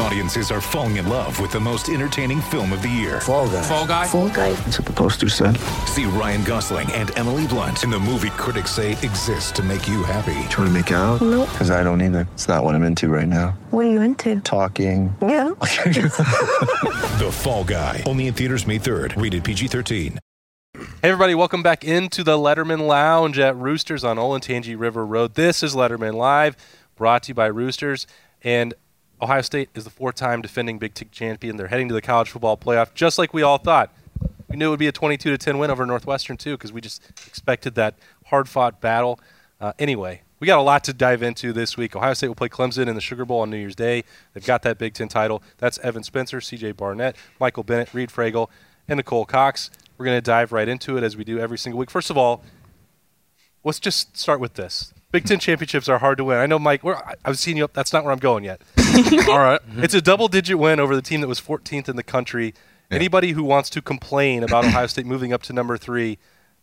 Audiences are falling in love with the most entertaining film of the year. Fall guy. Fall guy. Fall guy. That's what the poster said. See Ryan Gosling and Emily Blunt in the movie critics say exists to make you happy. Trying to make it out? Nope. Because I don't either. It's not what I'm into right now. What are you into? Talking. Yeah. The Fall Guy. Only in theaters May 3rd. Rated PG-13. Hey everybody, welcome back into the Letterman Lounge at Roosters on Olentangy River Road. This is Letterman Live, brought to you by Roosters. And Ohio State is the four-time defending Big Ten champion. They're heading to the college football playoff, just like we all thought. We knew it would be a 22 to 10 win over Northwestern too, because we just expected that hard-fought battle. Uh, anyway, we got a lot to dive into this week. Ohio State will play Clemson in the Sugar Bowl on New Year's Day. They've got that Big Ten title. That's Evan Spencer, C.J. Barnett, Michael Bennett, Reid Fragel, and Nicole Cox. We're going to dive right into it as we do every single week. First of all, let's just start with this. Big Ten championships are hard to win. I know, Mike. We're, I- I've seen you up. That's not where I'm going yet. All right. Mm-hmm. It's a double-digit win over the team that was 14th in the country. Anybody who wants to complain about Ohio State moving up to number three,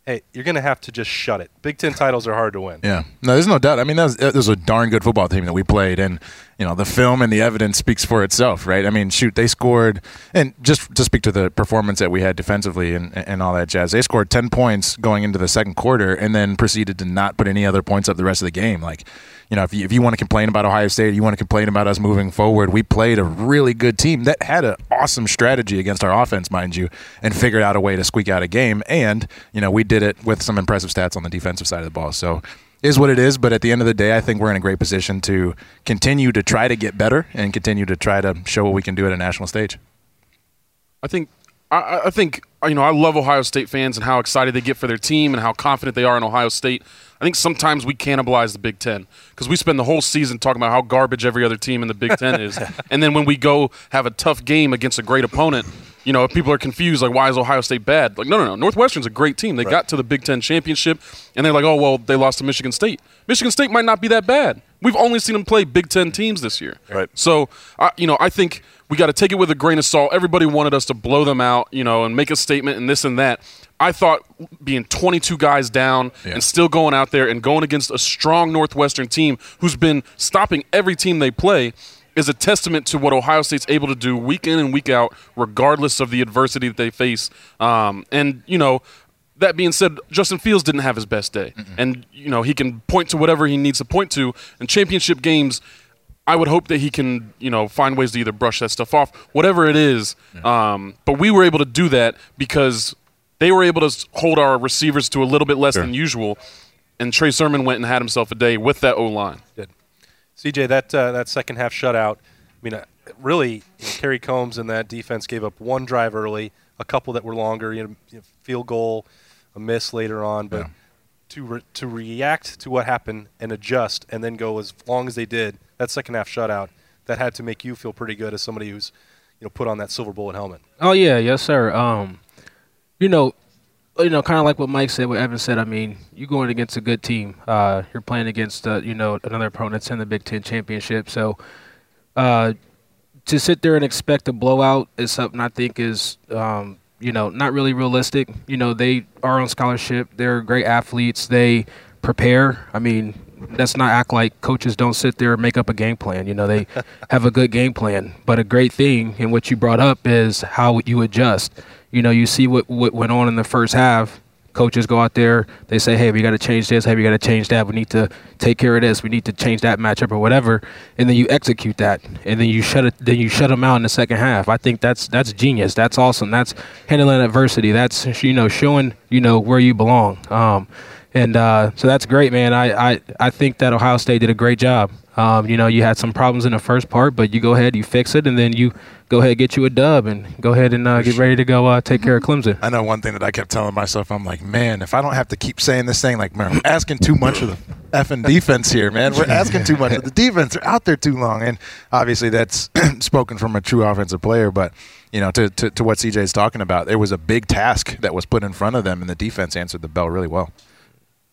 hey, you're going to have to just shut it. Big Ten titles are hard to win. Yeah, no, there's no doubt. I mean, that was, was a darn good football team that we played, and you know, the film and the evidence speaks for itself, right? I mean, shoot, they scored, and just to speak to the performance that we had defensively and, and all that jazz, they scored ten points going into the second quarter, and then proceeded to not put any other points up the rest of the game. Like, you know, if you, if you want to complain about Ohio State, you want to complain about us moving forward. We played a really good team that had an awesome strategy against our offense, mind you, and figured out a way to squeak out a game. And you know, we did it with some impressive stats on the defensive side of the ball. So is what it is. But at the end of the day, I think we're in a great position to continue to try to get better and continue to try to show what we can do at a national stage. I think I, I think you know I love Ohio State fans and how excited they get for their team and how confident they are in Ohio State. I think sometimes we cannibalize the Big Ten because we spend the whole season talking about how garbage every other team in the Big Ten is, and then when we go have a tough game against a great opponent, you know if people are confused like why is Ohio State bad? Like no no no Northwestern's a great team. They got to the Big Ten championship, and they're like oh well they lost to Michigan State. Michigan State might not be that bad. We've only seen them play Big Ten teams this year. Right. So, I you know, I think we got to take it with a grain of salt. Everybody wanted us to blow them out, you know, and make a statement and this and that. I thought being 22 guys down Yeah. and still going out there and going against a strong Northwestern team who's been stopping every team they play is a testament to what Ohio State's able to do week in and week out, regardless of the adversity that they face. Um, and, you know, that being said, Justin Fields didn't have his best day. And, you know, he can point to whatever he needs to point to. And championship games, I would hope that he can, you know, find ways to either brush that stuff off, whatever it is. Um, but we were able to do that because they were able to hold our receivers to a little bit less than usual. And Trey Sermon went and had himself a day with that O line. CJ, that uh, that second half shutout. I mean, uh, really, you know, Kerry Coombs and that defense gave up one drive early, a couple that were longer. You know, you know, field goal, a miss later on, but Yeah. to re- to react to what happened and adjust, and then go as long as they did. That second half shutout that had to make you feel pretty good as somebody who's you know put on that silver bullet helmet. Oh yeah, yes sir. Um, you know, you know, kind of like what Mike said, what Evan said. I mean, you're going against a good team. Uh, you're playing against uh, you know another opponent that's in the Big Ten championship. So, uh, to sit there and expect a blowout is something I think is um, you know not really realistic. You know, they are on scholarship. They're great athletes. They prepare. I mean, let's not act like coaches don't sit there and make up a game plan. You know, they have a good game plan. But a great thing in what you brought up is how you adjust. You know, you see what, what went on in the first half. Coaches go out there, they say, hey, we got to change this. Hey, we got to change that. We need to take care of this. We need to change that matchup or whatever. And then you execute that. And then you shut it. Then you shut them out in the second half. I think that's that's genius. That's awesome. That's handling adversity. That's you know showing you know where you belong. Um, and uh, so that's great, man. I, I, I think that Ohio State did a great job. Um, you know, you had some problems in the first part, but you go ahead, you fix it, and then you go ahead get you a dub and go ahead and uh, get ready to go uh, take care of Clemson. I know one thing that I kept telling myself, I'm like, man, if I don't have to keep saying this thing, like, man, we're asking too much of the effing defense here, man. We're asking too much of the defense. They're out there too long. And obviously that's spoken from a true offensive player, but you know, to, to, to what CJ is talking about, there was a big task that was put in front of them, and the defense answered the bell really well.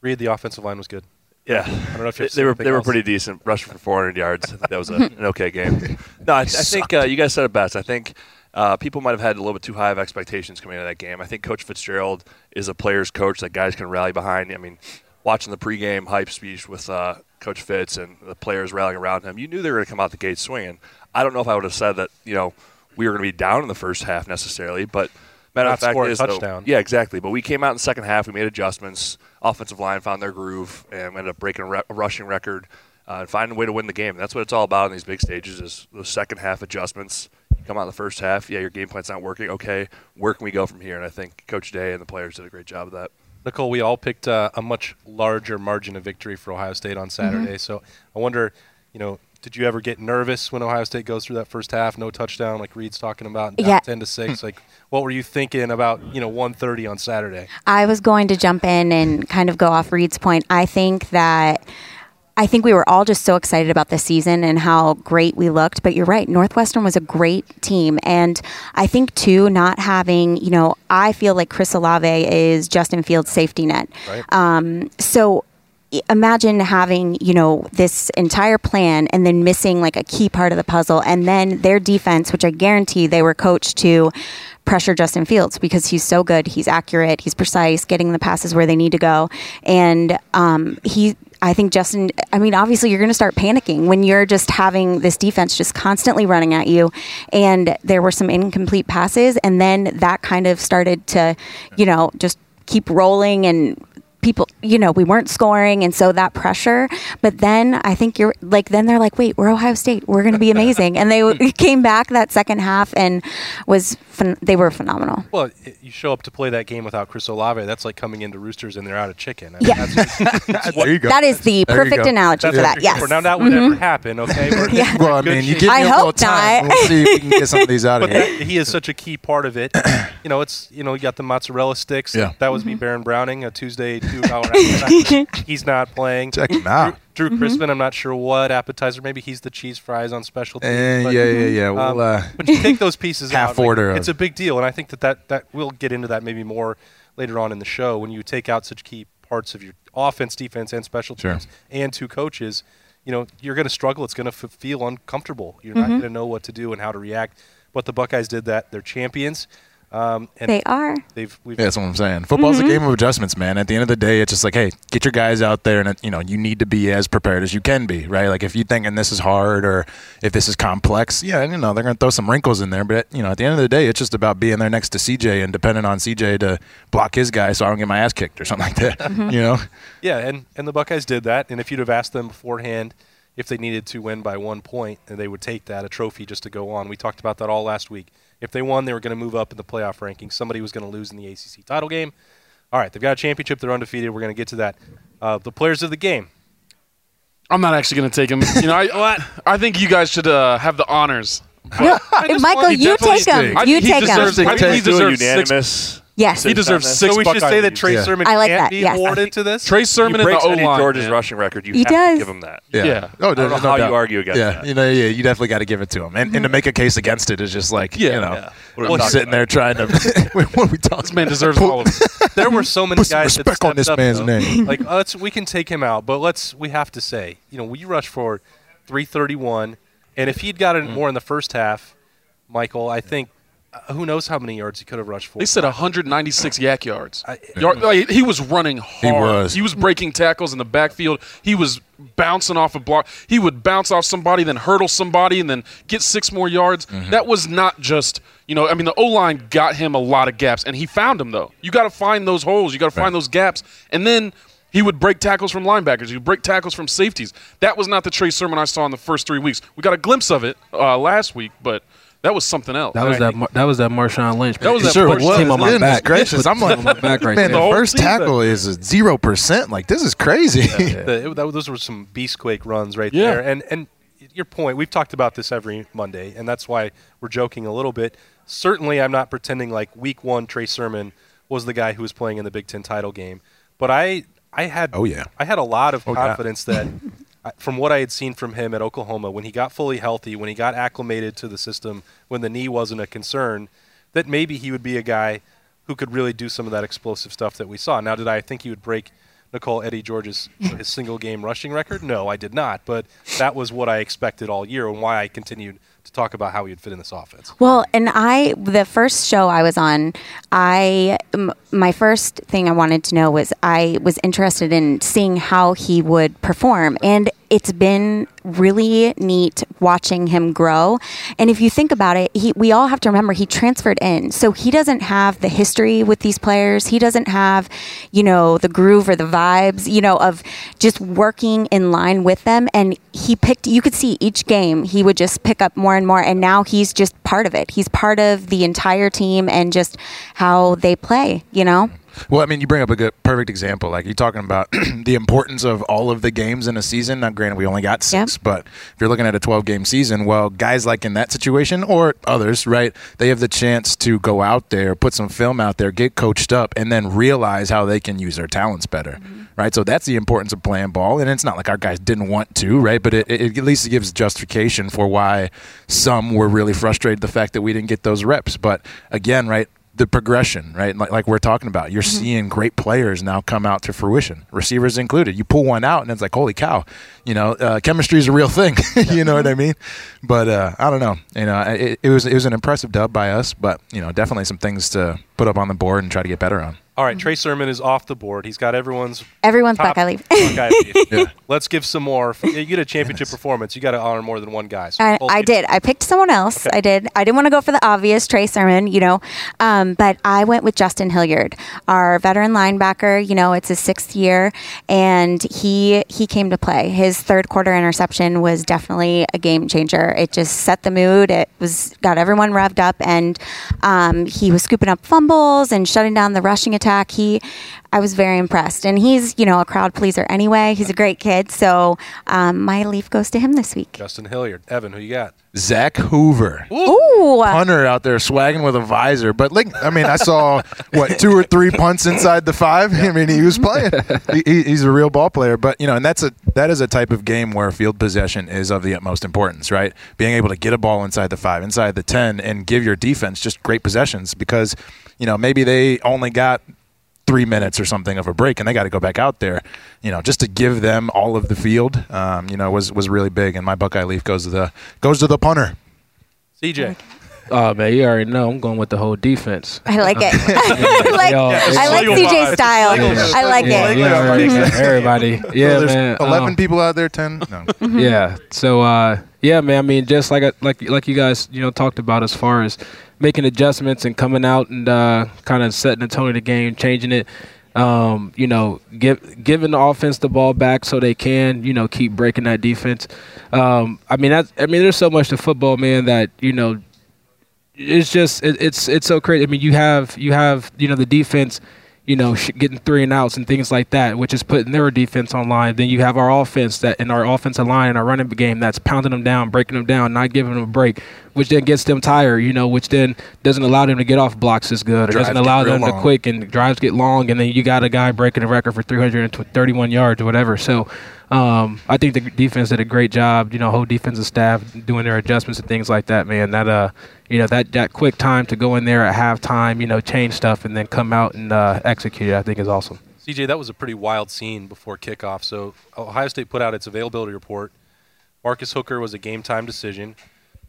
Reed, the offensive line was good. Yeah, I don't know if they, they were they were pretty decent, rushing for 400 yards. I think that was a, an okay game. No, I, I think uh, you guys said it best. I think uh, people might have had a little bit too high of expectations coming into that game. I think Coach Fitzgerald is a player's coach that guys can rally behind. I mean, watching the pregame hype speech with uh, Coach Fitz and the players rallying around him, you knew they were going to come out the gate swinging. I don't know if I would have said that, you know, we were going to be down in the first half necessarily, but matter Not of fact is, though- yeah, exactly. But we came out in the second half. We made adjustments. Offensive line found their groove and ended up breaking a, re- a rushing record uh, and finding a way to win the game. That's what it's all about in these big stages is those second half adjustments. You come out in the first half, yeah, your game plan's not working. Okay, where can we go from here? And I think Coach Day and the players did a great job of that. Nicole, we all picked uh, a much larger margin of victory for Ohio State on Saturday. So I wonder, you know, did you ever get nervous when Ohio State goes through that first half, no touchdown, like Reed's talking about, down Yeah. ten to six? like, what were you thinking about, you know, one thirty on Saturday? I was going to jump in and kind of go off Reed's point. I think that I think we were all just so excited about the season and how great we looked. But you're right, Northwestern was a great team, and I think too, not having you know, I feel like Chris Olave is Justin Fields' safety net. Right. Um, so imagine having you know this entire plan and then missing like a key part of the puzzle and then their defense which i guarantee they were coached to pressure justin fields because he's so good he's accurate he's precise getting the passes where they need to go and um, he I think Justin, I mean, obviously you're going to start panicking when you're just having this defense just constantly running at you. And there were some incomplete passes. And then that kind of started to, you know, just keep rolling and people you know we weren't scoring and so that pressure but then i think you're like then they're like wait we're ohio state we're going to be amazing and they came back that second half and was phen- they were phenomenal Well, you show up to play that game without Chris Olave. That's like coming into Roosters and they're out of chicken. I mean, Yeah. that's, There you go. that is the perfect analogy that's for that you're yes. Now that would never mm-hmm. happen. Okay. Yeah. Well, I in good mean, you give I me a little hope time. not. We'll see if we can get some of these out of But here. that, he is such a key part of it. you know, it's you know you got the mozzarella sticks. Yeah. That was me, mm-hmm. Baron Browning, a Tuesday two hour appetizer. He's not playing. Check him out. Drew, Drew Crispin, I'm not sure what appetizer. Maybe he's the cheese fries on special. teams, Eh, but, yeah, yeah, yeah. um, We'll, uh, but you take those pieces half out. like, order of- it's a big deal, and I think that, that that we'll get into that maybe more later on in the show when you take out such key parts of your offense, defense, and special Sure. teams, and two coaches. You know, you're going to struggle. It's going to f- feel uncomfortable. You're not going to know what to do and how to react. But the Buckeyes did that. They're champions. Um, and they are They've we've Yeah, that's what I'm saying. Football's Mm-hmm. a game of adjustments, man. At the end of the day, it's just like, hey, get your guys out there, and you know, you need to be as prepared as you can be, right? Like if you're thinking this is hard or if this is complex, yeah, you know, they're gonna throw some wrinkles in there. But you know, at the end of the day, it's just about being there next to CJ and depending on CJ to block his guy so I don't get my ass kicked or something like that. Mm-hmm. You know, Yeah, and, and the Buckeyes did that. And if you'd have asked them beforehand if they needed to win by one point, and they would take that, a trophy just to go on. We talked about that all last week. If they won, they were going to move up in the playoff rankings. Somebody was going to lose in the ACC title game. All right, they've got a championship. They're undefeated. We're going to get to that. Uh, the players of the game. I'm not actually going to take him. You know, I, I think you guys should uh, have the honors. no, michael He you take them stinks. I you think he take them deserves- I think he deserves six. Unanimous. yes He deserves six. so we should say that leads. Trey Yeah. Sermon I like can't that, be yes. awarded to this. Trey He Sermon and the breaks O line. George's rushing record. You He have does. to give him that. yeah. Yeah. Oh, I don't know no how you argue against yeah, that. you know, yeah, you definitely got to give it to him, and, and to make a case against it is just like, Yeah. you know, Yeah. What are we well, talking sitting there trying to. what are we talking? This man deserves all of it. there were so many Put some guys that respect on stepped this up, man's though. name. Like let's we can take him out, but let's we have to say, you know, we rush for 331, and if he'd gotten Mm. more in the first half, Michael, I think who knows how many yards he could have rushed for. They said 196 yak yards. I- Yard- like, he was running hard. He was. He was breaking tackles in the backfield. He was bouncing off a block. He would bounce off somebody, then hurdle somebody, and then get six more yards. Mm-hmm. That was not just, you know, I mean, the O line got him a lot of gaps, and he found them, though. You got to find those holes. You got to find Right. those gaps. And then he would break tackles from linebackers. He would break tackles from safeties. That was not the Trey Sermon I saw in the first three weeks. We got a glimpse of it uh, last week, but that was something else. That was that. Mar- that was that Marshawn Lynch. That was He that sure Marshawn put the team on my Goodness back. gracious, I'm like, on my back right man, there. the first tackle is zero percent. Like this is crazy. The- it- that- those were some beastquake runs right Yeah. there. And and your point, we've talked about this every Monday, and that's why we're joking a little bit. Certainly, I'm not pretending like Week One Trey Sermon was the guy who was playing in the Big Ten title game, but I I had Oh, yeah. I had a lot of Oh, yeah. confidence that. From what I had seen from him at Oklahoma, when he got fully healthy, when he got acclimated to the system, when the knee wasn't a concern, that maybe he would be a guy who could really do some of that explosive stuff that we saw. Now, did I think he would break Nicole Eddie George's his single game rushing record? No, I did not. But that was what I expected all year and why I continued to talk about how he would fit in this offense. Well, and I, the first show I was on, I, m- my first thing I wanted to know was I was interested in seeing how he would perform. And it's been really neat watching him grow. And if you think about it, he, we all have to remember he transferred in. So he doesn't have the history with these players. He doesn't have, you know, the groove or the vibes, you know, of just working in line with them. And he picked, you could see each game, he would just pick up more and more. And now he's just part of it. He's part of the entire team and just how they play, you know? Well, I mean, you bring up a good, perfect example. Like you're talking about the importance of all of the games in a season. Now, granted, we only got six, but if you're looking at a 12 game season, well, guys like in that situation or others, right? They have the chance to go out there, put some film out there, get coached up, and then realize how they can use their talents better, mm-hmm. right? So that's the importance of playing ball. And it's not like our guys didn't want to, right? But it, it at least it gives justification for why some were really frustrated the fact that we didn't get those reps. But again, right? The progression, right? Like, like we're talking about, you're Mm-hmm. seeing great players now come out to fruition, receivers included. You pull one out, and it's like, holy cow, you know, uh, chemistry is a real thing. you know what I mean? But uh, I don't know. You know, it, it was it was an impressive dub by us, but you know, definitely some things to put up on the board and try to get better on. All right, Trey Sermon is off the board. He's got everyone's Everyone's top Buckeye leave. Buckeye leave. Yeah. Let's give some more. You get a championship performance. You got to honor more than one guy. So I, I did. I picked someone else. Okay. I did. I didn't want to go for the obvious Trey Sermon, you know, um, but I went with Justin Hilliard, our veteran linebacker. You know, it's his sixth year, and he he came to play. His third quarter interception was definitely a game changer. It just set the mood. It was got everyone revved up, and um, he was scooping up fumbles and shutting down the rushing attack. He. I was very impressed, and he's you know a crowd pleaser anyway. He's a great kid, so um, my leaf goes to him this week. Justin Hilliard. Evan, who you got? Zach Hoover. Ooh, punter out there swagging with a visor. But like, I mean, I saw what two or three punts inside the five. I mean, he was playing. He, he- he's a real ball player. But you know, and that's a that is a type of game where field possession is of the utmost importance, right? Being able to get a ball inside the five, inside the ten, and give your defense just great possessions because you know maybe they only got three minutes or something of a break and they got to go back out there you know just to give them all of the field um, you know was was really big. And my buckeye leaf goes to the goes to the punter. CJ. Oh man, you already know I'm going with the whole defense. I like it. I like, Yo, I like Schlegel CJ's style. Schlegel- I like yeah, it. yeah, already everybody. Yeah, So there's man. 11 um, people out there 10 no Yeah. So uh, yeah, man. I mean, just like I- like like you guys, you know, talked about as far as making adjustments and coming out and uh, kind of setting the tone of the game, changing it. Um, you know, give giving the offense the ball back so they can, you know, keep breaking that defense. Um, I mean, that's, I mean, there's so much to football, man, that you know, it's just it, it's it's so crazy. I mean, you have you have you know the defense, you know, sh- getting three and outs and things like that, which is putting their defense online. Then you have our offense that in our offensive line and our running game that's pounding them down, breaking them down, not giving them a break, which then gets them tired. You know, which then doesn't allow them to get off blocks as good, or Drives doesn't allow them to quick and drives get long, and then you got a guy breaking a record for 331 yards or whatever. So. Um, I think the defense did a great job. You know, whole defensive staff doing their adjustments and things like that. Man, that uh, you know, that that quick time to go in there at halftime, you know, change stuff and then come out and uh, execute it. I think is awesome. CJ, that was a pretty wild scene before kickoff. So Ohio State put out its availability report. Marcus Hooker was a game time decision.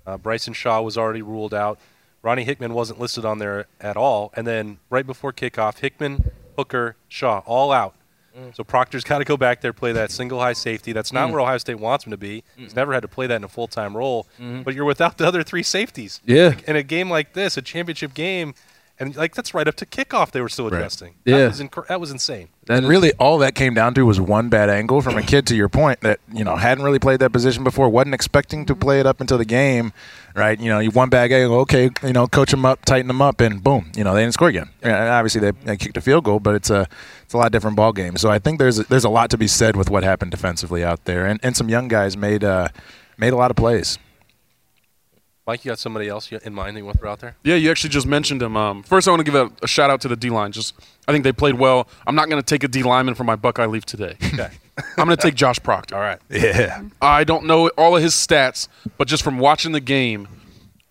Uh, Bryson Shaw was already ruled out. Ronnie Hickman wasn't listed on there at all. And then right before kickoff, Hickman, Hooker, Shaw, all out. Mm. So Proctor's got to go back there, play that single high safety. That's not mm. where Ohio State wants him to be. He's mm. never had to play that in a full time role. Mm-hmm. But you're without the other three safeties. Yeah. In a game like this, a championship game, and like that's right up to kickoff, they were still Right. adjusting. Yeah. That was, inc- that was insane. And really all that came down to was one bad angle from a kid to your point that you know hadn't really played that position before wasn't expecting to mm-hmm. play it up until the game right you know you one bad angle okay you know coach them up tighten them up and boom you know they didn't score again Yeah, and obviously they, they kicked a field goal but it's a it's a lot different ball game so i think there's there's a lot to be said with what happened defensively out there and, and some young guys made uh made a lot of plays Mike, you got somebody else in mind that you want to throw out there? Yeah, you actually just mentioned him. Um, first, I want to give a, a shout out to the D line. Just, I think they played well. I'm not going to take a D lineman for my Buckeye leaf today. Okay. I'm going to take Josh Proctor. All right. yeah I don't know all of his stats, but just from watching the game,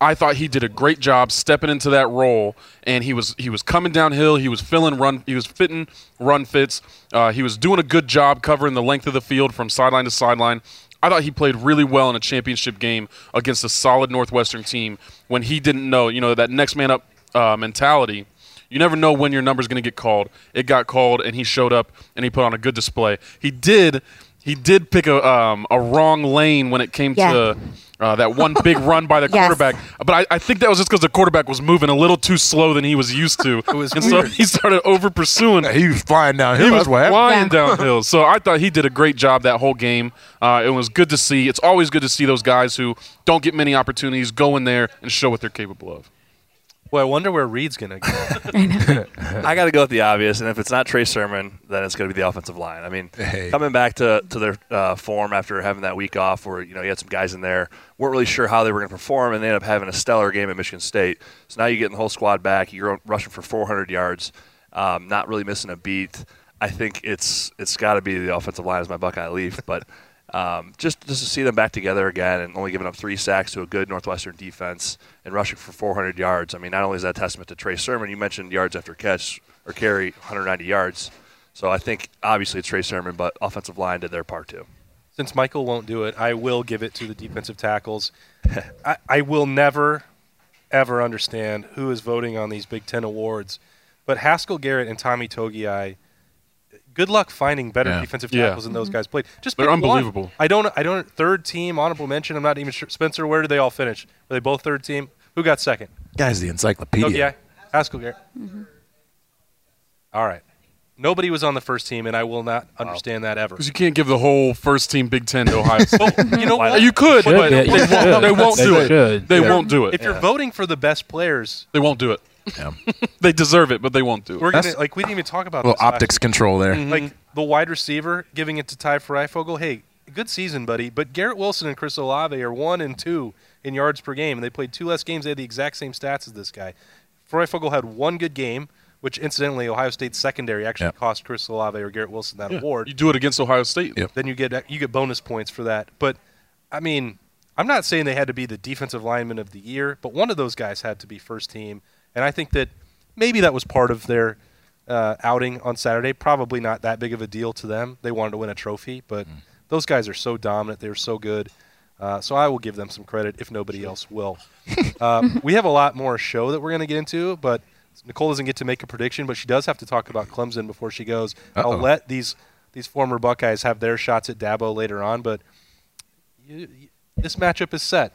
I thought he did a great job stepping into that role, and he was he was coming downhill. He was filling run. He was fitting run fits. Uh, he was doing a good job covering the length of the field from sideline to sideline. I thought he played really well in a championship game against a solid Northwestern team when he didn't know, you know, that next man up uh, mentality. You never know when your number's going to get called. It got called, and he showed up and he put on a good display. He did. He did pick a um, a wrong lane when it came Yeah. to uh, that one big run by the Yes. quarterback. But I, I think that was just because the quarterback was moving a little too slow than he was used to. it was and so he started over pursuing. He was flying downhill. He was what flying Yeah. downhill. So I thought he did a great job that whole game. Uh, it was good to see. It's always good to see those guys who don't get many opportunities go in there and show what they're capable of. Boy, I wonder where Reed's going to go. I got to go with the obvious, and if it's not Trey Sermon, then it's going to be the offensive line. I mean, Hey. coming back to to their uh, form after having that week off, where you know you had some guys in there weren't really sure how they were going to perform, and they ended up having a stellar game at Michigan State. So now you're getting the whole squad back. You're rushing for 400 yards, um, not really missing a beat. I think it's it's got to be the offensive line as my Buckeye leaf, but. Um, just just to see them back together again and only giving up three sacks to a good Northwestern defense and rushing for 400 yards. I mean, not only is that a testament to Trey Sermon, you mentioned yards after catch or carry, 190 yards. So I think obviously it's Trey Sermon, but offensive line did their part too. Since Michael won't do it, I will give it to the defensive tackles. I, I will never, ever understand who is voting on these Big Ten awards, but Haskell Garrett and Tommy Togiai. Good luck finding better Yeah. defensive Yeah. tackles than those mm-hmm. guys played. Just They're pick one. unbelievable. I don't. I don't. Third team honorable mention. I'm not even sure. Spencer, where did they all finish? Were they both third team? Who got second? Guy's the encyclopedia. Togiai, Haskell Garrett. Mm-hmm. All right. Nobody was on the first team, and I will not understand that ever. Because you can't give the whole first team Big Ten to Ohio State. You know what? you could, Should but be- they, won't, they won't They do it. They Yeah. won't do it. If you're voting for the best players, They won't do it. Yeah. They deserve it, but they won't do it. we're gonna like we didn't even talk about A little this last optics control there. week. Like the wide receiver giving it to Ty Fryfogle. Hey, good season, buddy. But Garrett Wilson and Chris Olave are one and two in yards per game, and they played two less games. They had the exact same stats as this guy. Fryfogle had one good game, which incidentally Ohio State's secondary actually Yeah. cost Chris Olave or Garrett Wilson that Yeah. award. You do it against Ohio State. Yep. then you get you get bonus points for that. But I mean, I'm not saying they had to be the defensive lineman of the year, but one of those guys had to be first team, and I think that maybe that was part of their uh, outing on Saturday. Probably not that big of a deal to them. They wanted to win a trophy, but those guys are so dominant. They're so good. Uh, so I will give them some credit if nobody else will. uh, we have a lot more show that we're going to get into, but Nicole doesn't get to make a prediction, but she does have to talk about Clemson before she goes. I'll let these these former Buckeyes have their shots at Dabo later on, but you, you- this matchup is set.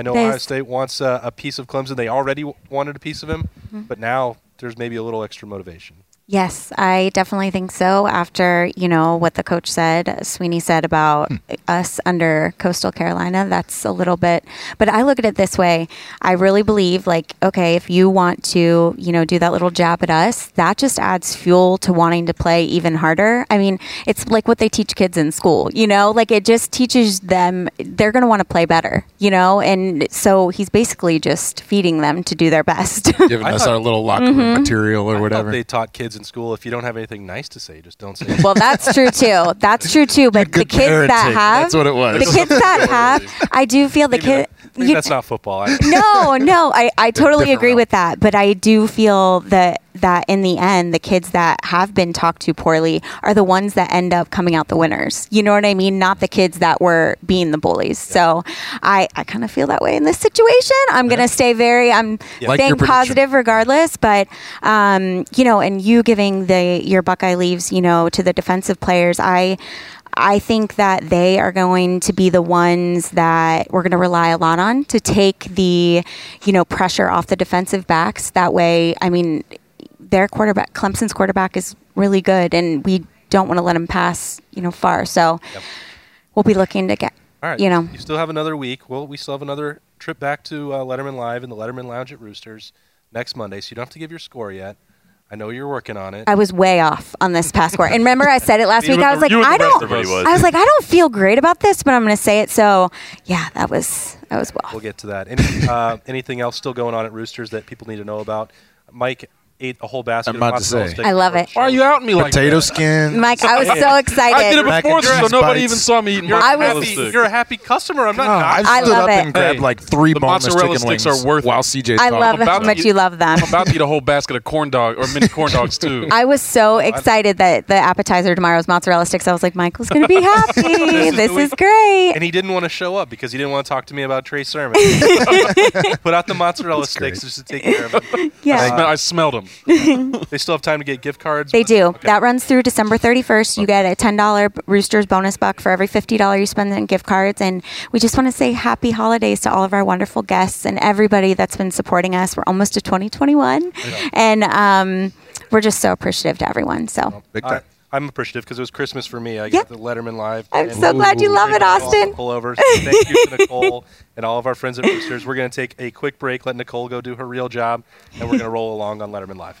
I know There's- Ohio State wants uh, a piece of Clemson. They already w- wanted a piece of him, Mm-hmm. but now there's maybe a little extra motivation. Yes, I definitely think so. After you know what the coach said, Swinney said about us under Coastal Carolina, that's a little bit. But I look at it this way: I really believe, like, okay, if you want to, you know, do that little jab at us, that just adds fuel to wanting to play even harder. I mean, it's like what they teach kids in school, you know, like it just teaches them they're going to want to play better, you know, and so he's basically just feeding them to do their best. Giving I us thought- our little locker Mm-hmm. room material or I whatever. they taught kids in school if you don't have anything nice to say, just don't say. it. Well, that's true too. That's true too. But the Good kids that have That's what it was. the kids that have, I do feel the maybe kid. that- maybe that's not football. I, no, no, I, I totally agree realm. with that. But I do feel that that in the end, the kids that have been talked to poorly are the ones that end up coming out the winners. You know what I mean? Not the kids that were being the bullies. So I, I kind of feel that way in this situation. I'm gonna stay very. I'm Like your staying prediction. positive regardless. But um, you know, and you giving the your Buckeye leaves, you know, to the defensive players, I. I think that they are going to be the ones that we're going to rely a lot on to take the, you know, pressure off the defensive backs. That way, I mean, their quarterback, Clemson's quarterback, is really good, and we don't want to let him pass, you know, far. So we'll be looking to get, all right, you know, you still have another week. Well, we still have another trip back to uh, Letterman Live in the Letterman Lounge at Roosters next Monday. So you don't have to give your score yet. I know you're working on it. I was way off on this past score. And remember, I said it last week. I was like, you and the I don't. of us. Everybody was. I was like, I don't feel great about this, but I'm going to say it. So, yeah, that was that was well. We'll get to that. Any, uh, anything else still going on at Roosters that people need to know about? Mike, ate a whole basket I'm of about to say. I love it. Why are you outing me like Potato that? skin. Mike, I was so excited. I did it before and the Nobody bites. even saw me eating You're, a I mozzarella was- happy, sticks. you're a happy customer. I'm not. God, I knocking stood I love up it. and grabbed Hey, like three the boneless mozzarella chicken sticks wings are worth it. while CJ I love how much eat- you love them. I'm about to eat a whole basket of corn dog or mini corn dogs too. I was so excited that the appetizer tomorrow was mozzarella sticks. I was like, Michael's going to be happy. is this is great. and he didn't want to show up because he didn't want to talk to me about Trey Sermon. Put out the mozzarella sticks just to take care of him. I, Yeah. I smelled them. They still have time to get gift cards. They but- do. okay. That runs through December 31st. You get a $10 Roosters bonus buck for every $50 you spend on gift cards. And we just want to say happy holidays to all of our wonderful guests and everybody that's been supporting us. We're almost to 2021. And um, we're just so appreciative to everyone. So Big time. I'm appreciative because it was Christmas for me. I Yeah. got the Letterman live. I'm so glad you love it, Austin. Pullovers. Thank you to Nicole and all of our friends at Roosters. We're going to take a quick break, let Nicole go do her real job, and we're going to roll along on Letterman Live.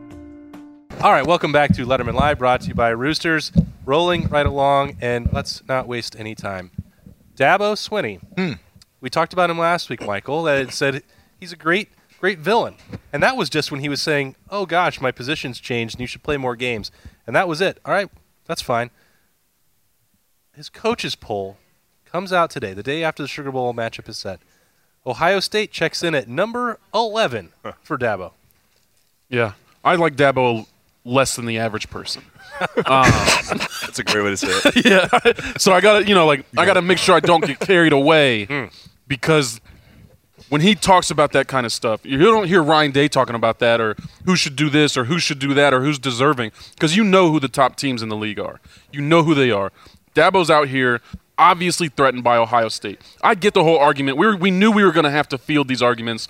All right, welcome back to Letterman Live, brought to you by Roosters. Rolling right along, and let's not waste any time. Dabo Swinney. Hmm. We talked about him last week, Michael. That it said he's a great, great villain, and that was just when he was saying, "Oh gosh, my position's changed, and you should play more games," and that was it. All right, that's fine. His coaches poll comes out today, the day after the Sugar Bowl matchup is set. Ohio State checks in at number 11 for Dabo. Yeah, I like Dabo less than the average person. Um, That's a great way to say it. yeah. So I gotta, you know, like I gotta make sure I don't get carried away Hmm. because when he talks about that kind of stuff, you don't hear Ryan Day talking about that or who should do this or who should do that or who's deserving because you know who the top teams in the league are. You know who they are. Dabo's out here obviously threatened by Ohio State. I get the whole argument. We were, we knew we were going to have to field these arguments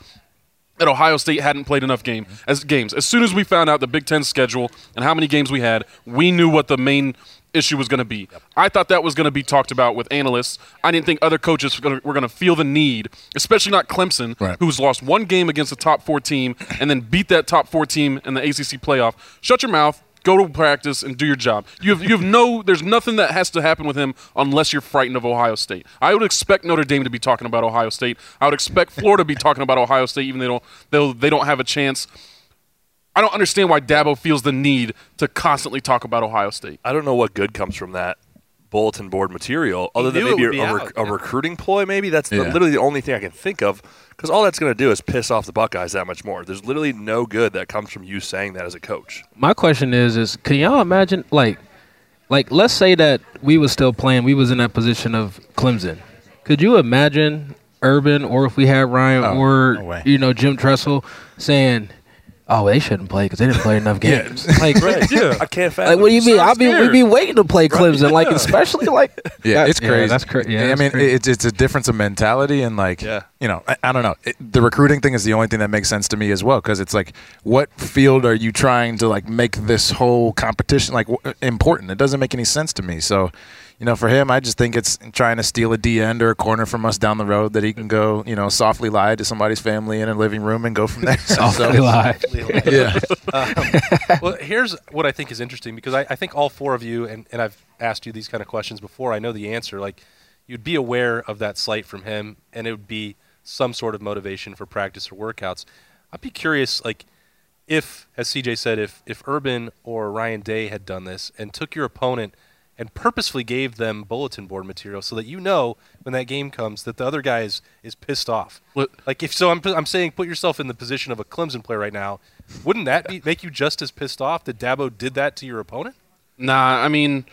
that Ohio State hadn't played enough game mm-hmm. as games. As soon as we found out the Big Ten schedule and how many games we had, we knew what the main issue was going to be. I thought that was going to be talked about with analysts. I didn't think other coaches were going to feel the need, especially not Clemson, Right. who's lost one game against a top four team and then beat that top four team in the ACC playoff. Shut your mouth. Go to practice and do your job. You have, you have no, there's nothing that has to happen with him unless you're frightened of Ohio State. I would expect Notre Dame to be talking about Ohio State. I would expect Florida to be talking about Ohio State, even though they don't, they don't have a chance. I don't understand why Dabo feels the need to constantly talk about Ohio State. I don't know what good comes from that bulletin board material, other than maybe would a, rec- a recruiting ploy. Maybe that's the, Yeah. literally the only thing I can think of. Because all that's going to do is piss off the Buckeyes that much more. There's literally no good that comes from you saying that as a coach. My question is: Is can y'all imagine like, like let's say that we was still playing, we was in that position of Clemson. Could you imagine Urban, or if we had Ryan, Oh, or no you know Jim Tressel saying, "Oh, they shouldn't play because they didn't play enough Yeah. games." Like, yeah, I can't fathom. like what do you mean? So I'll be we scared. be waiting to play Clemson, like especially like Yeah, That- it's crazy. that's crazy. yeah, I mean, crazy. it's it's a difference of mentality and like, Yeah. you know, I, I don't know. It, the recruiting thing is the only thing that makes sense to me as well because it's like, what field are you trying to like make this whole competition like w- important? It doesn't make any sense to me. So, you know, for him, I just think it's trying to steal a D end or a corner from us down the road that he can go, you know, softly lie to somebody's family in a living room and go from there. So- softly lie. yeah. Um, well, here's what I think is interesting because I, I think all four of you, and, and I've asked you these kind of questions before. I know the answer. Like, you'd be aware of that slight from him, and it would be some sort of motivation for practice or workouts. I'd be curious, like, if, as CJ said, if if Urban or Ryan Day had done this and took your opponent and purposefully gave them bulletin board material so that you know when that game comes that the other guy is, is pissed off. What- Like if so, I'm, I'm saying put yourself in the position of a Clemson player right now. Wouldn't that be, make you just as pissed off that Dabo did that to your opponent? Nah, I mean,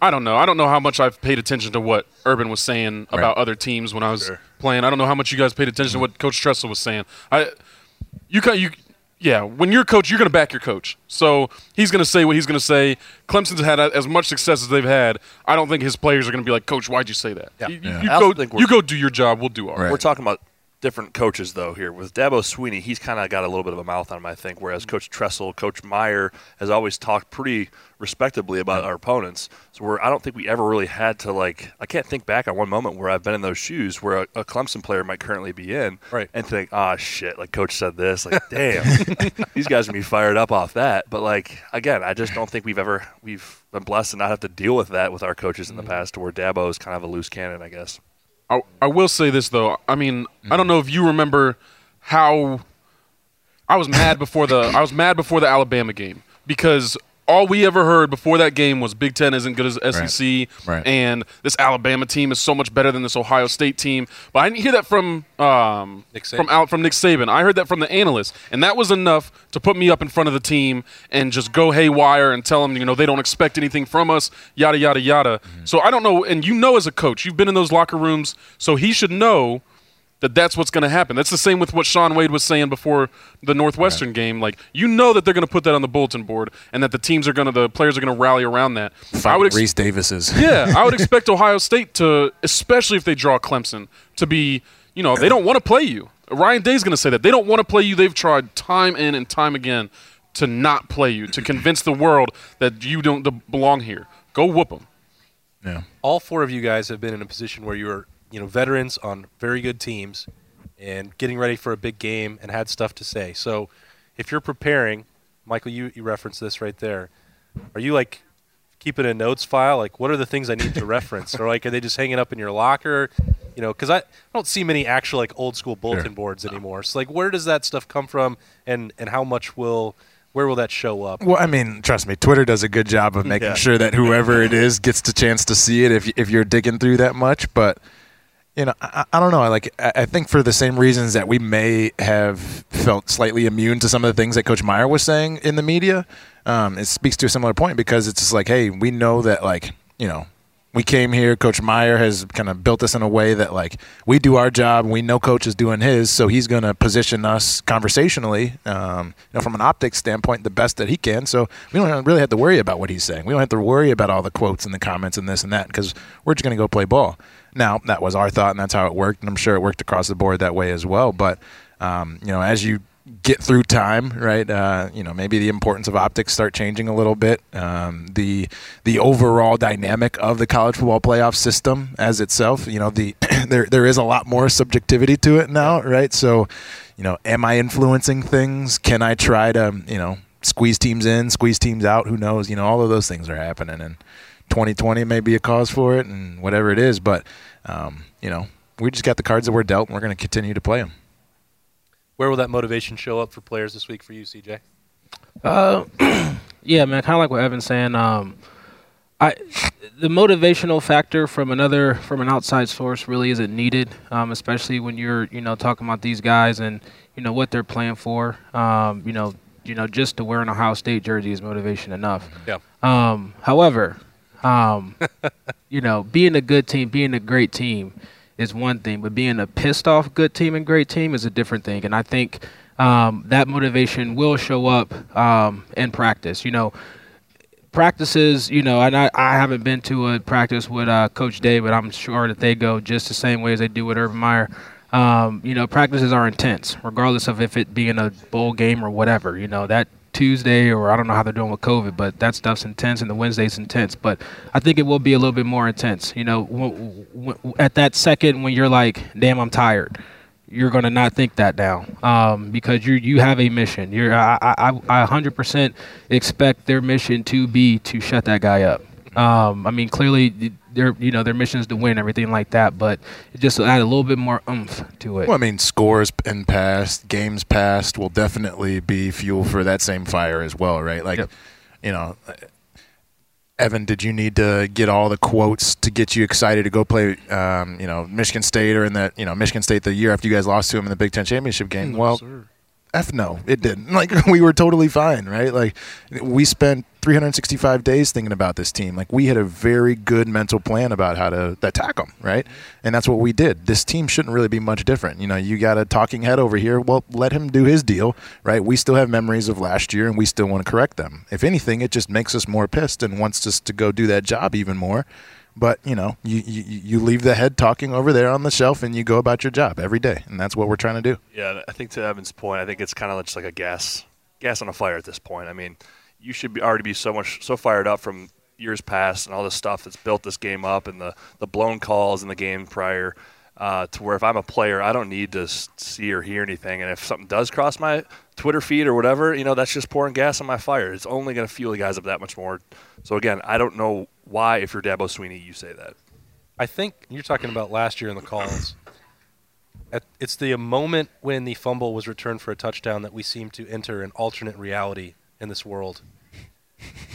I don't know. I don't know how much I've paid attention to what Urban was saying about other teams when I was playing. I don't know how much you guys paid attention to what Coach Tressel was saying. I, you you. Yeah, when you're a coach, you're going to back your coach. So he's going to say what he's going to say. Clemson's had as much success as they've had. I don't think his players are going to be like, Coach, why'd you say that? Yeah. You, you- Yeah. you I also go, think we're- you go do your job. We'll do ours. Right. We're talking about different coaches though here with Dabo Swinney. He's kind of got a little bit of a mouth on him, I think. Whereas Coach Tressel, Coach Meyer has always talked pretty respectably about our opponents. So we're, I don't think we ever really had to like. I can't think back on one moment where I've been in those shoes where a, a Clemson player might currently be in, right? And think, ah, shit, like Coach said this, like, damn, these guys are gonna be fired up off that. But like again, I just don't think we've ever we've been blessed to not have to deal with that with our coaches in the past, to where Dabo is kind of a loose cannon, I guess. I, I will say this though. I mean, I don't mm-hmm. know if you remember how I was mad before the I was mad before the Alabama game because all we ever heard before that game was Big Ten isn't good as SEC, Right. and this Alabama team is so much better than this Ohio State team. But I didn't hear that from um, Nick Saban. from Al, from Nick Saban. I heard that from the analysts, and that was enough to put me up in front of the team and just go haywire and tell them, you know, they don't expect anything from us, yada yada yada. So I don't know, and you know, as a coach, you've been in those locker rooms, so he should know that that's what's going to happen. That's the same with what Shaun Wade was saying before the Northwestern game. Like you know that they're going to put that on the bulletin board, and that the teams are going to, the players are going to rally around that. Fight ex- Rece Davis's. yeah, I would expect Ohio State to, especially if they draw Clemson, to be, you know, they don't want to play you. Ryan Day's going to say that they don't want to play you. They've tried time in and time again to not play you, to convince the world that you don't belong here. Go whoop them. Yeah. all four of you guys have been in a position where you were, you know, veterans on very good teams and getting ready for a big game and had stuff to say. So, if you're preparing, Michael, you you referenced this right there. Are you like keeping a notes file? Like, what are the things I need to reference, or like, are they just hanging up in your locker? You know, because I, I don't see many actual like old school bulletin Sure. boards anymore. So, like, where does that stuff come from, and and how much will where will that show up? Well, I mean, trust me, Twitter does a good job of making Yeah. sure that whoever it is gets the chance to see it if if you're digging through that much. But you know, I, I don't know. Like, I think for the same reasons that we may have felt slightly immune to some of the things that Coach Meyer was saying in the media, um, it speaks to a similar point because it's just like, hey, we know that, like, you know, we came here. Coach Meyer has kind of built us in a way that, like, we do our job. We know Coach is doing his, so he's going to position us conversationally, um, you know, from an optics standpoint, the best that he can. So we don't really have to worry about what he's saying. We don't have to worry about all the quotes and the comments and this and that because we're just going to go play ball. Now, that was our thought, and that's how it worked, and I'm sure it worked across the board that way as well. But um, you know, as you get through time, right? Uh, you know, maybe the importance of optics start changing a little bit. Um, the the overall dynamic of the college football playoff system as itself, you know, the there there is a lot more subjectivity to it now, right? So, you know, am I influencing things? Can I try to, you know, squeeze teams in, squeeze teams out? Who knows? You know, all of those things are happening, and 2020 may be a cause for it, and whatever it is. But, um, you know, we just got the cards that we're dealt, and we're going to continue to play them. Where will that motivation show up for players this week for you, CJ? Uh, yeah, man. Kind of like what Evan's saying. Um, I the motivational factor from another from an outside source really isn't needed, um, especially when you're you know talking about these guys and you know what they're playing for. Um, you know, you know, just to wear an Ohio State jersey is motivation enough. Yeah. Um, however, um, you know, being a good team, being a great team is one thing, but being a pissed off good team and great team is a different thing. And I think um, that motivation will show up um, in practice. You know, practices, you know, and I, I haven't been to a practice with uh, Coach Day, but I'm sure that they go just the same way as they do with Urban Meyer. Um, you know, practices are intense, regardless of if it being a bowl game or whatever. You know, that Tuesday or I don't know how they're doing with COVID, but that stuff's intense and the Wednesday's intense. But I think it will be a little bit more intense. You know, w- w- at that second when you're like, damn, I'm tired you're to not think that down um, because you you have a mission. You're I, I, I 100% expect their mission to be to shut that guy up. Um, I mean, clearly, their you know their mission is to win everything like that, but it just add a little bit more oomph to it. Well, I mean, scores and past, games past will definitely be fuel for that same fire as well, right? Like, you know, Evan, did you need to get all the quotes to get you excited to go play, um, you know, Michigan State or in that, you know, Michigan State the year after you guys lost to them in the Big Ten championship game? No, well, sir. F no, it didn't. Like we were totally fine, right? Like we spent 365 days thinking about this team. Like we had a very good mental plan about how to attack them, right? And that's what we did. This team shouldn't really be much different. You know, you got a talking head over here. Well, let him do his deal, right? We still have memories of last year, and we still want to correct them. If anything, it just makes us more pissed and wants us to go do that job even more. But you know, you, you you leave the head talking over there on the shelf, and you go about your job every day, and that's what we're trying to do. Yeah, I think to Evan's point, I think it's kind of just like a gas gas on a fire at this point. I mean, you should be already be so much so fired up from years past and all this stuff that's built this game up and the the blown calls in the game prior. Uh, to where if I'm a player, I don't need to see or hear anything, and if something does cross my Twitter feed or whatever, you know, that's just pouring gas on my fire. It's only going to fuel the guys up that much more. So again, I don't know why, if you're Dabo Swinney, you say that. I think you're talking about last year in the calls. At, it's the moment when the fumble was returned for a touchdown that we seem to enter an alternate reality in this world.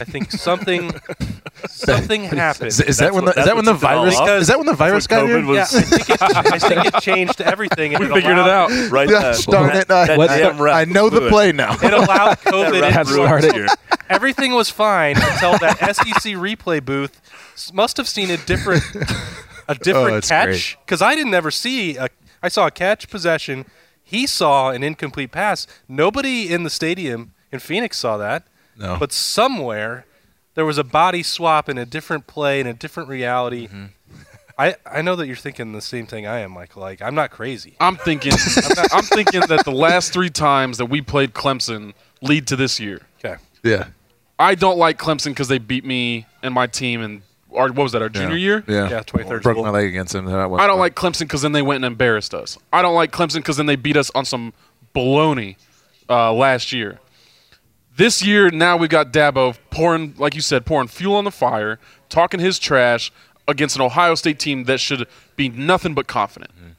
I think something something happened. Is, is that when the is that when the virus Because- is that when the virus got here? yeah, I think, it, I think it changed everything. and We figured it out. Right Yeah, then. darn it! I, That damn I know the play now. It allowed COVID ref into ruined it. it. Everything was fine until that SEC replay booth must have seen a different a oh, different Oh, catch because I didn't ever see a. I saw a catch possession. He saw an incomplete pass. Nobody in the stadium in Phoenix saw that. No. But somewhere there was a body swap in a different play in a different reality. Mm-hmm. I, I know that you're thinking the same thing I am, Michael. Like I'm not crazy. I'm thinking, I'm thinking that the last three times that we played Clemson lead to this year. Okay. Yeah. I don't like Clemson because they beat me and my team and our what was that our junior year? Yeah. Yeah, 23rd Broke my leg against him. That I don't like Clemson because then they went and embarrassed us. I don't like Clemson because then they beat us on some baloney uh, last year. This year, now we've got Dabo pouring, like you said, pouring fuel on the fire, talking his trash against an Ohio State team that should be nothing but confident. Mm-hmm.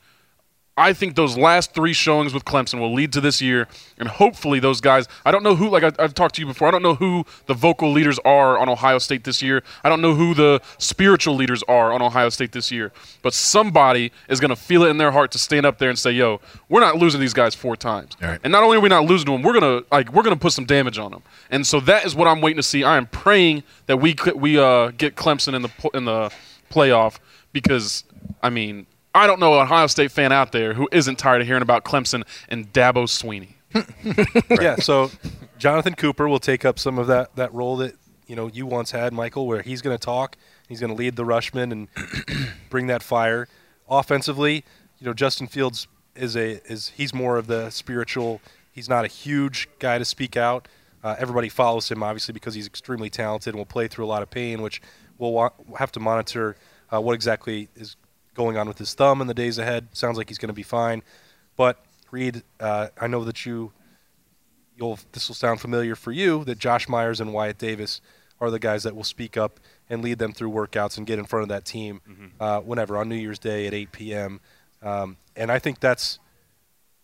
I think those last three showings with Clemson will lead to this year, and hopefully those guys. I don't know who, like I, I've talked to you before. I don't know who the vocal leaders are on Ohio State this year. I don't know who the spiritual leaders are on Ohio State this year. But somebody is going to feel it in their heart to stand up there and say, "Yo, we're not losing these guys four times." Right. And not only are we not losing to them, we're gonna like we're gonna put some damage on them. And so that is what I'm waiting to see. I am praying that we we uh, get Clemson in the in the playoff because I mean I don't know an Ohio State fan out there who isn't tired of hearing about Clemson and Dabo Swinney. yeah, so Jonathan Cooper will take up some of that, that role that you know you once had, Michael, where he's going to talk, he's going to lead the Rushmen and bring that fire. Offensively, you know, Justin Fields is a is he's more of the spiritual. He's not a huge guy to speak out. Uh, everybody follows him obviously because he's extremely talented and will play through a lot of pain, which we'll wa- have to monitor uh, what exactly is going on with his thumb in the days ahead. Sounds like he's going to be fine, but Reid, uh, I know that you you'll this will sound familiar for you that Josh Myers and Wyatt Davis are the guys that will speak up and lead them through workouts and get in front of that team uh, whenever on New Year's Day at 8 p.m. Um, and I think that's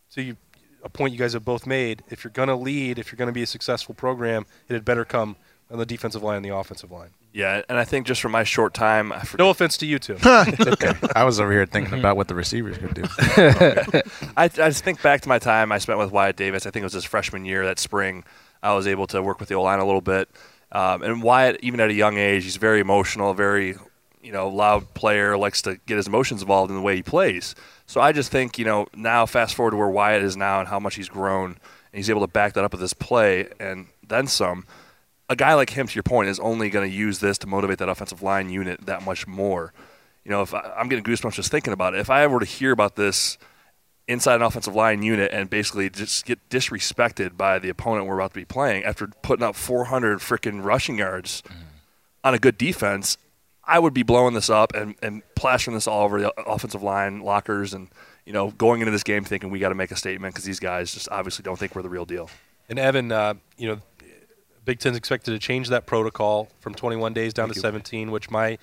so you, a point you guys have both made. If you're going to lead, if you're going to be a successful program, it had better come on the defensive line and the offensive line. Yeah, and I think just from my short time, I forget, No offense to you two. okay. I was over here thinking about what the receivers could do. I, I just think back to my time I spent with Wyatt Davis. I think it was his freshman year that spring. I was able to work with the O line a little bit. Um, and Wyatt, even at a young age, he's very emotional, very you know loud player, likes to get his emotions involved in the way he plays. So I just think you know now, fast forward to where Wyatt is now and how much he's grown, and he's able to back that up with this play and then some. A guy like him, to your point, is only going to use this to motivate that offensive line unit that much more. You know, if I, I'm getting goosebumps just thinking about it. If I were to hear about this inside an offensive line unit and basically just get disrespected by the opponent we're about to be playing after putting up 400 freaking rushing yards on a good defense, I would be blowing this up and, and plastering this all over the offensive line lockers and you know going into this game thinking we got to make a statement because these guys just obviously don't think we're the real deal. And Evan, uh, you know, Big Ten's expected to change that protocol from 21 days down Thank to you. 17, which my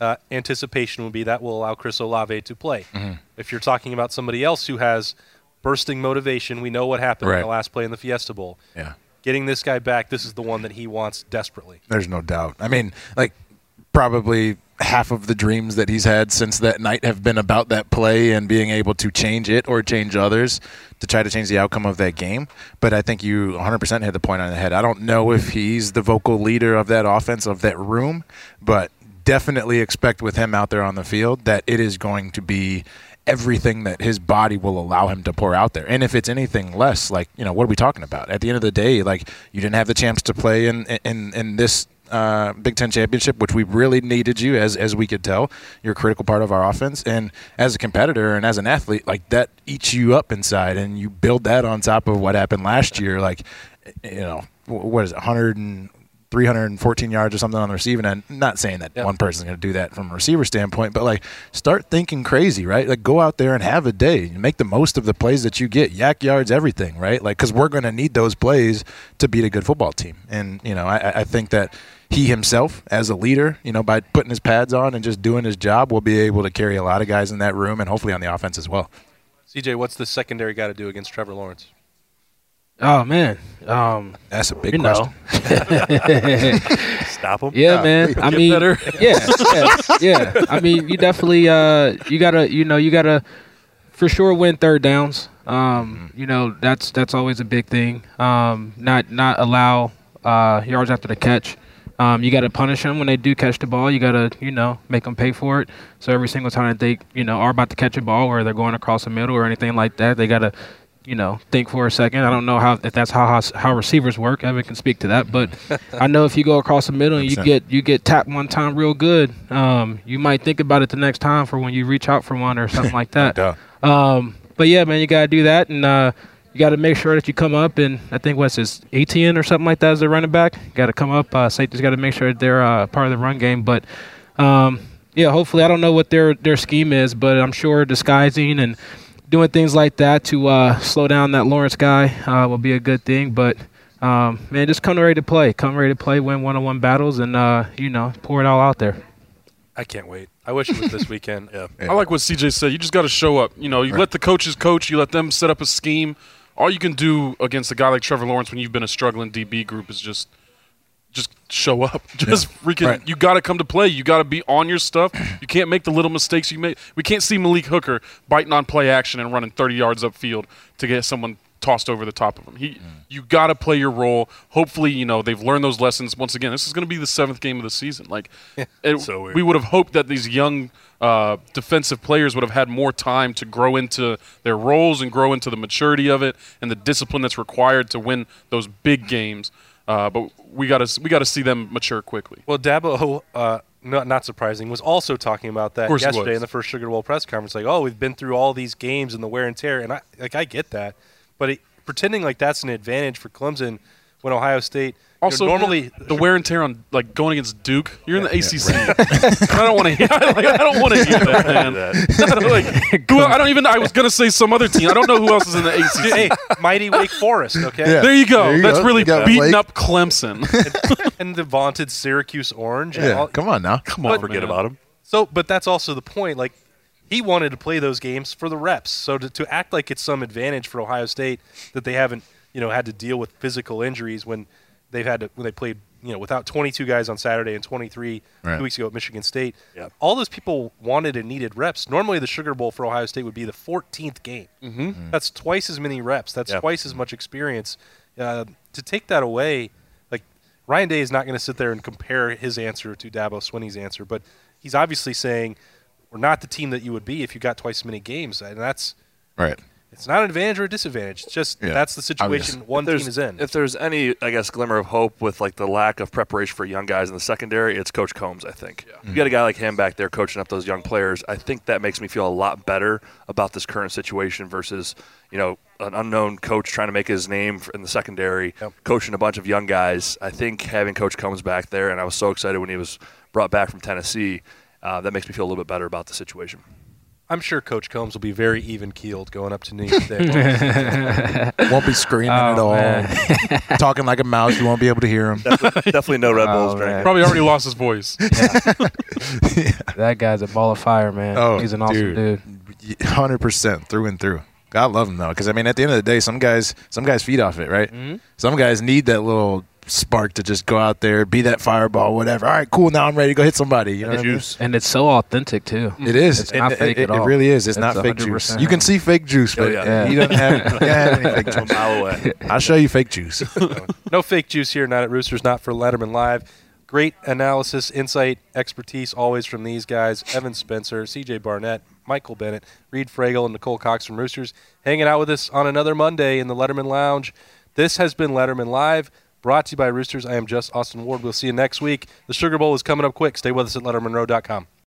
uh, anticipation would be that will allow Chris Olave to play. Mm-hmm. If you're talking about somebody else who has bursting motivation, we know what happened in the last play in the Fiesta Bowl. Yeah. Getting this guy back, this is the one that he wants desperately. There's no doubt. I mean, like probably half of the dreams that he's had since that night have been about that play and being able to change it or change others to try to change the outcome of that game. But I think you 100% hit the point on the head. I don't know if he's the vocal leader of that offense of that room, but definitely expect with him out there on the field that it is going to be everything that his body will allow him to pour out there. And if it's anything less, like, you know, what are we talking about? At the end of the day, like you didn't have the chance to play in in in this uh, Big Ten championship, which we really needed you, as as we could tell. You're a critical part of our offense, and as a competitor and as an athlete, like that eats you up inside, and you build that on top of what happened last year. Like, you know, what is it, 100 and 314 yards or something on the receiving end. Not saying that one person's going to do that from a receiver standpoint, but like start thinking crazy, right? Like go out there and have a day. Make the most of the plays that you get. YAC yards, everything, right? Like because we're going to need those plays to beat a good football team. And you know, I, I think that he himself, as a leader, you know, by putting his pads on and just doing his job, will be able to carry a lot of guys in that room and hopefully on the offense as well. CJ, what's the secondary got to do against Trevor Lawrence? Oh man, um, that's a big you know. Stop him. Yeah, man. I mean, better. yeah, yeah, yeah. I mean, you definitely, uh, you gotta, you know, you gotta, for sure, win third downs. Um, you know, that's that's always a big thing. Um, not not allow uh, yards after the catch. Um, you got to punish them when they do catch the ball. You got to, you know, make them pay for it. So every single time that they, you know, are about to catch a ball or they're going across the middle or anything like that, they got to, you know, think for a second. I don't know how if that's how how, receivers work. Evan can speak to that, but I know if you go across the middle and you get you get tapped one time real good, um, you might think about it the next time for when you reach out for one or something like that. Um, but yeah, man, you gotta do that, and uh, you gotta make sure that you come up. And I think what's his Etienne or something like that as a running back. Got to come up. Uh, safety's got to make sure that they're uh, part of the run game. But um, yeah, hopefully, I don't know what their their scheme is, but I'm sure disguising and doing things like that to uh, slow down that Lawrence guy uh, will be a good thing. But um, man, just come ready to play. Come ready to play, win one-on-one battles, and uh, you know, pour it all out there. I can't wait. I wish it was this weekend. yeah. I like what CJ said. You just got to show up. You know, you let the coaches coach. You let them set up a scheme. All you can do against a guy like Trevor Lawrence when you've been a struggling DB group is just, just show up. Just freaking. Right. You got to come to play. You got to be on your stuff. You can't make the little mistakes you make. We can't see Malik Hooker biting on play action and running 30 yards upfield to get someone tossed over the top of him. He, you got to play your role. Hopefully, you know they've learned those lessons. Once again, this is going to be the seventh game of the season. Like, it, So we would have hoped that these young uh, defensive players would have had more time to grow into their roles and grow into the maturity of it and the discipline that's required to win those big games. Uh, but we got to we got to see them mature quickly. Well, Dabo, uh, not, not surprising, was also talking about that yesterday in the first Sugar Bowl press conference. Like, oh, we've been through all these games and the wear and tear, and I like I get that, but it, pretending like that's an advantage for Clemson when Ohio State you know, Also, normally the wear and tear on like going against Duke. You're in the ACC. I don't want to hear. Like, I don't want to hear that, man. like, who, I don't even. I was gonna say some other team. I don't know who else is in the ACC. hey, mighty Wake Forest, okay, Yeah. There you go. There you That's go. really You beating Blake. up Clemson. and the vaunted Syracuse Orange. Yeah, all- come on now. Come But- on, Forget man. about him. So, but that's also the point. Like, he wanted to play those games for the reps. So to, to act like it's some advantage for Ohio State that they haven't, you know, had to deal with physical injuries when they've had to when they played, you know, without 22 guys on Saturday and 23 Right. two weeks ago at Michigan State. Yep. All those people wanted and needed reps. Normally, the Sugar Bowl for Ohio State would be the 14th game. Mm-hmm. That's twice as many reps. That's Yep. twice as much experience. Uh, to take that away, like Ryan Day is not going to sit there and compare his answer to Dabo Swinney's answer, but he's obviously saying we're not the team that you would be if you got twice as many games, and that's Right. It's not an advantage or a disadvantage. It's just Yeah. that's the situation Obvious. one If team there's- is in. If there's any, I guess, glimmer of hope with like the lack of preparation for young guys in the secondary, it's Coach Coombs. I think you got a guy like him back there coaching up those young players. I think that makes me feel a lot better about this current situation versus you know an unknown coach trying to make his name in the secondary, Yep. coaching a bunch of young guys. I think having Coach Coombs back there, and I was so excited when he was brought back from Tennessee. Uh, that makes me feel a little bit better about the situation. I'm sure Coach Coombs will be very even keeled going up to New York State. Won't be screaming Oh, at all. Talking like a mouse. You won't be able to hear him. Definitely, definitely no Red Bulls Oh, drinking. Probably already lost his voice. That guy's a ball of fire, man. Oh, He's an awesome dude. dude. Hundred percent through and through. God love him though, because I mean, at the end of the day, some guys, some guys feed off it, right? Mm-hmm. Some guys need that little spark to just go out there, be that fireball, whatever. All right, cool. Now I'm ready to go hit somebody. You know what I mean? Juice. And it's so authentic too. It is. It's not And fake it, at all. It really is. It's, It's not fake juice. 100%. You can see fake juice, but oh, yeah. he doesn't have, he have any fake juice. away. I'll show you fake juice. no fake juice here, not at Roosters, not for Letterman Live. Great analysis, insight, expertise always from these guys Evan Spencer, CJ Barnett, Michael Bennett, Reid Fragel, and Nicole Cox from Roosters hanging out with us on another Monday in the Letterman Lounge. This has been Letterman Live. Brought to you by Roosters. I am just Austin Ward. We'll see you next week. The Sugar Bowl is coming up quick. Stay with us at LettermanRow.com.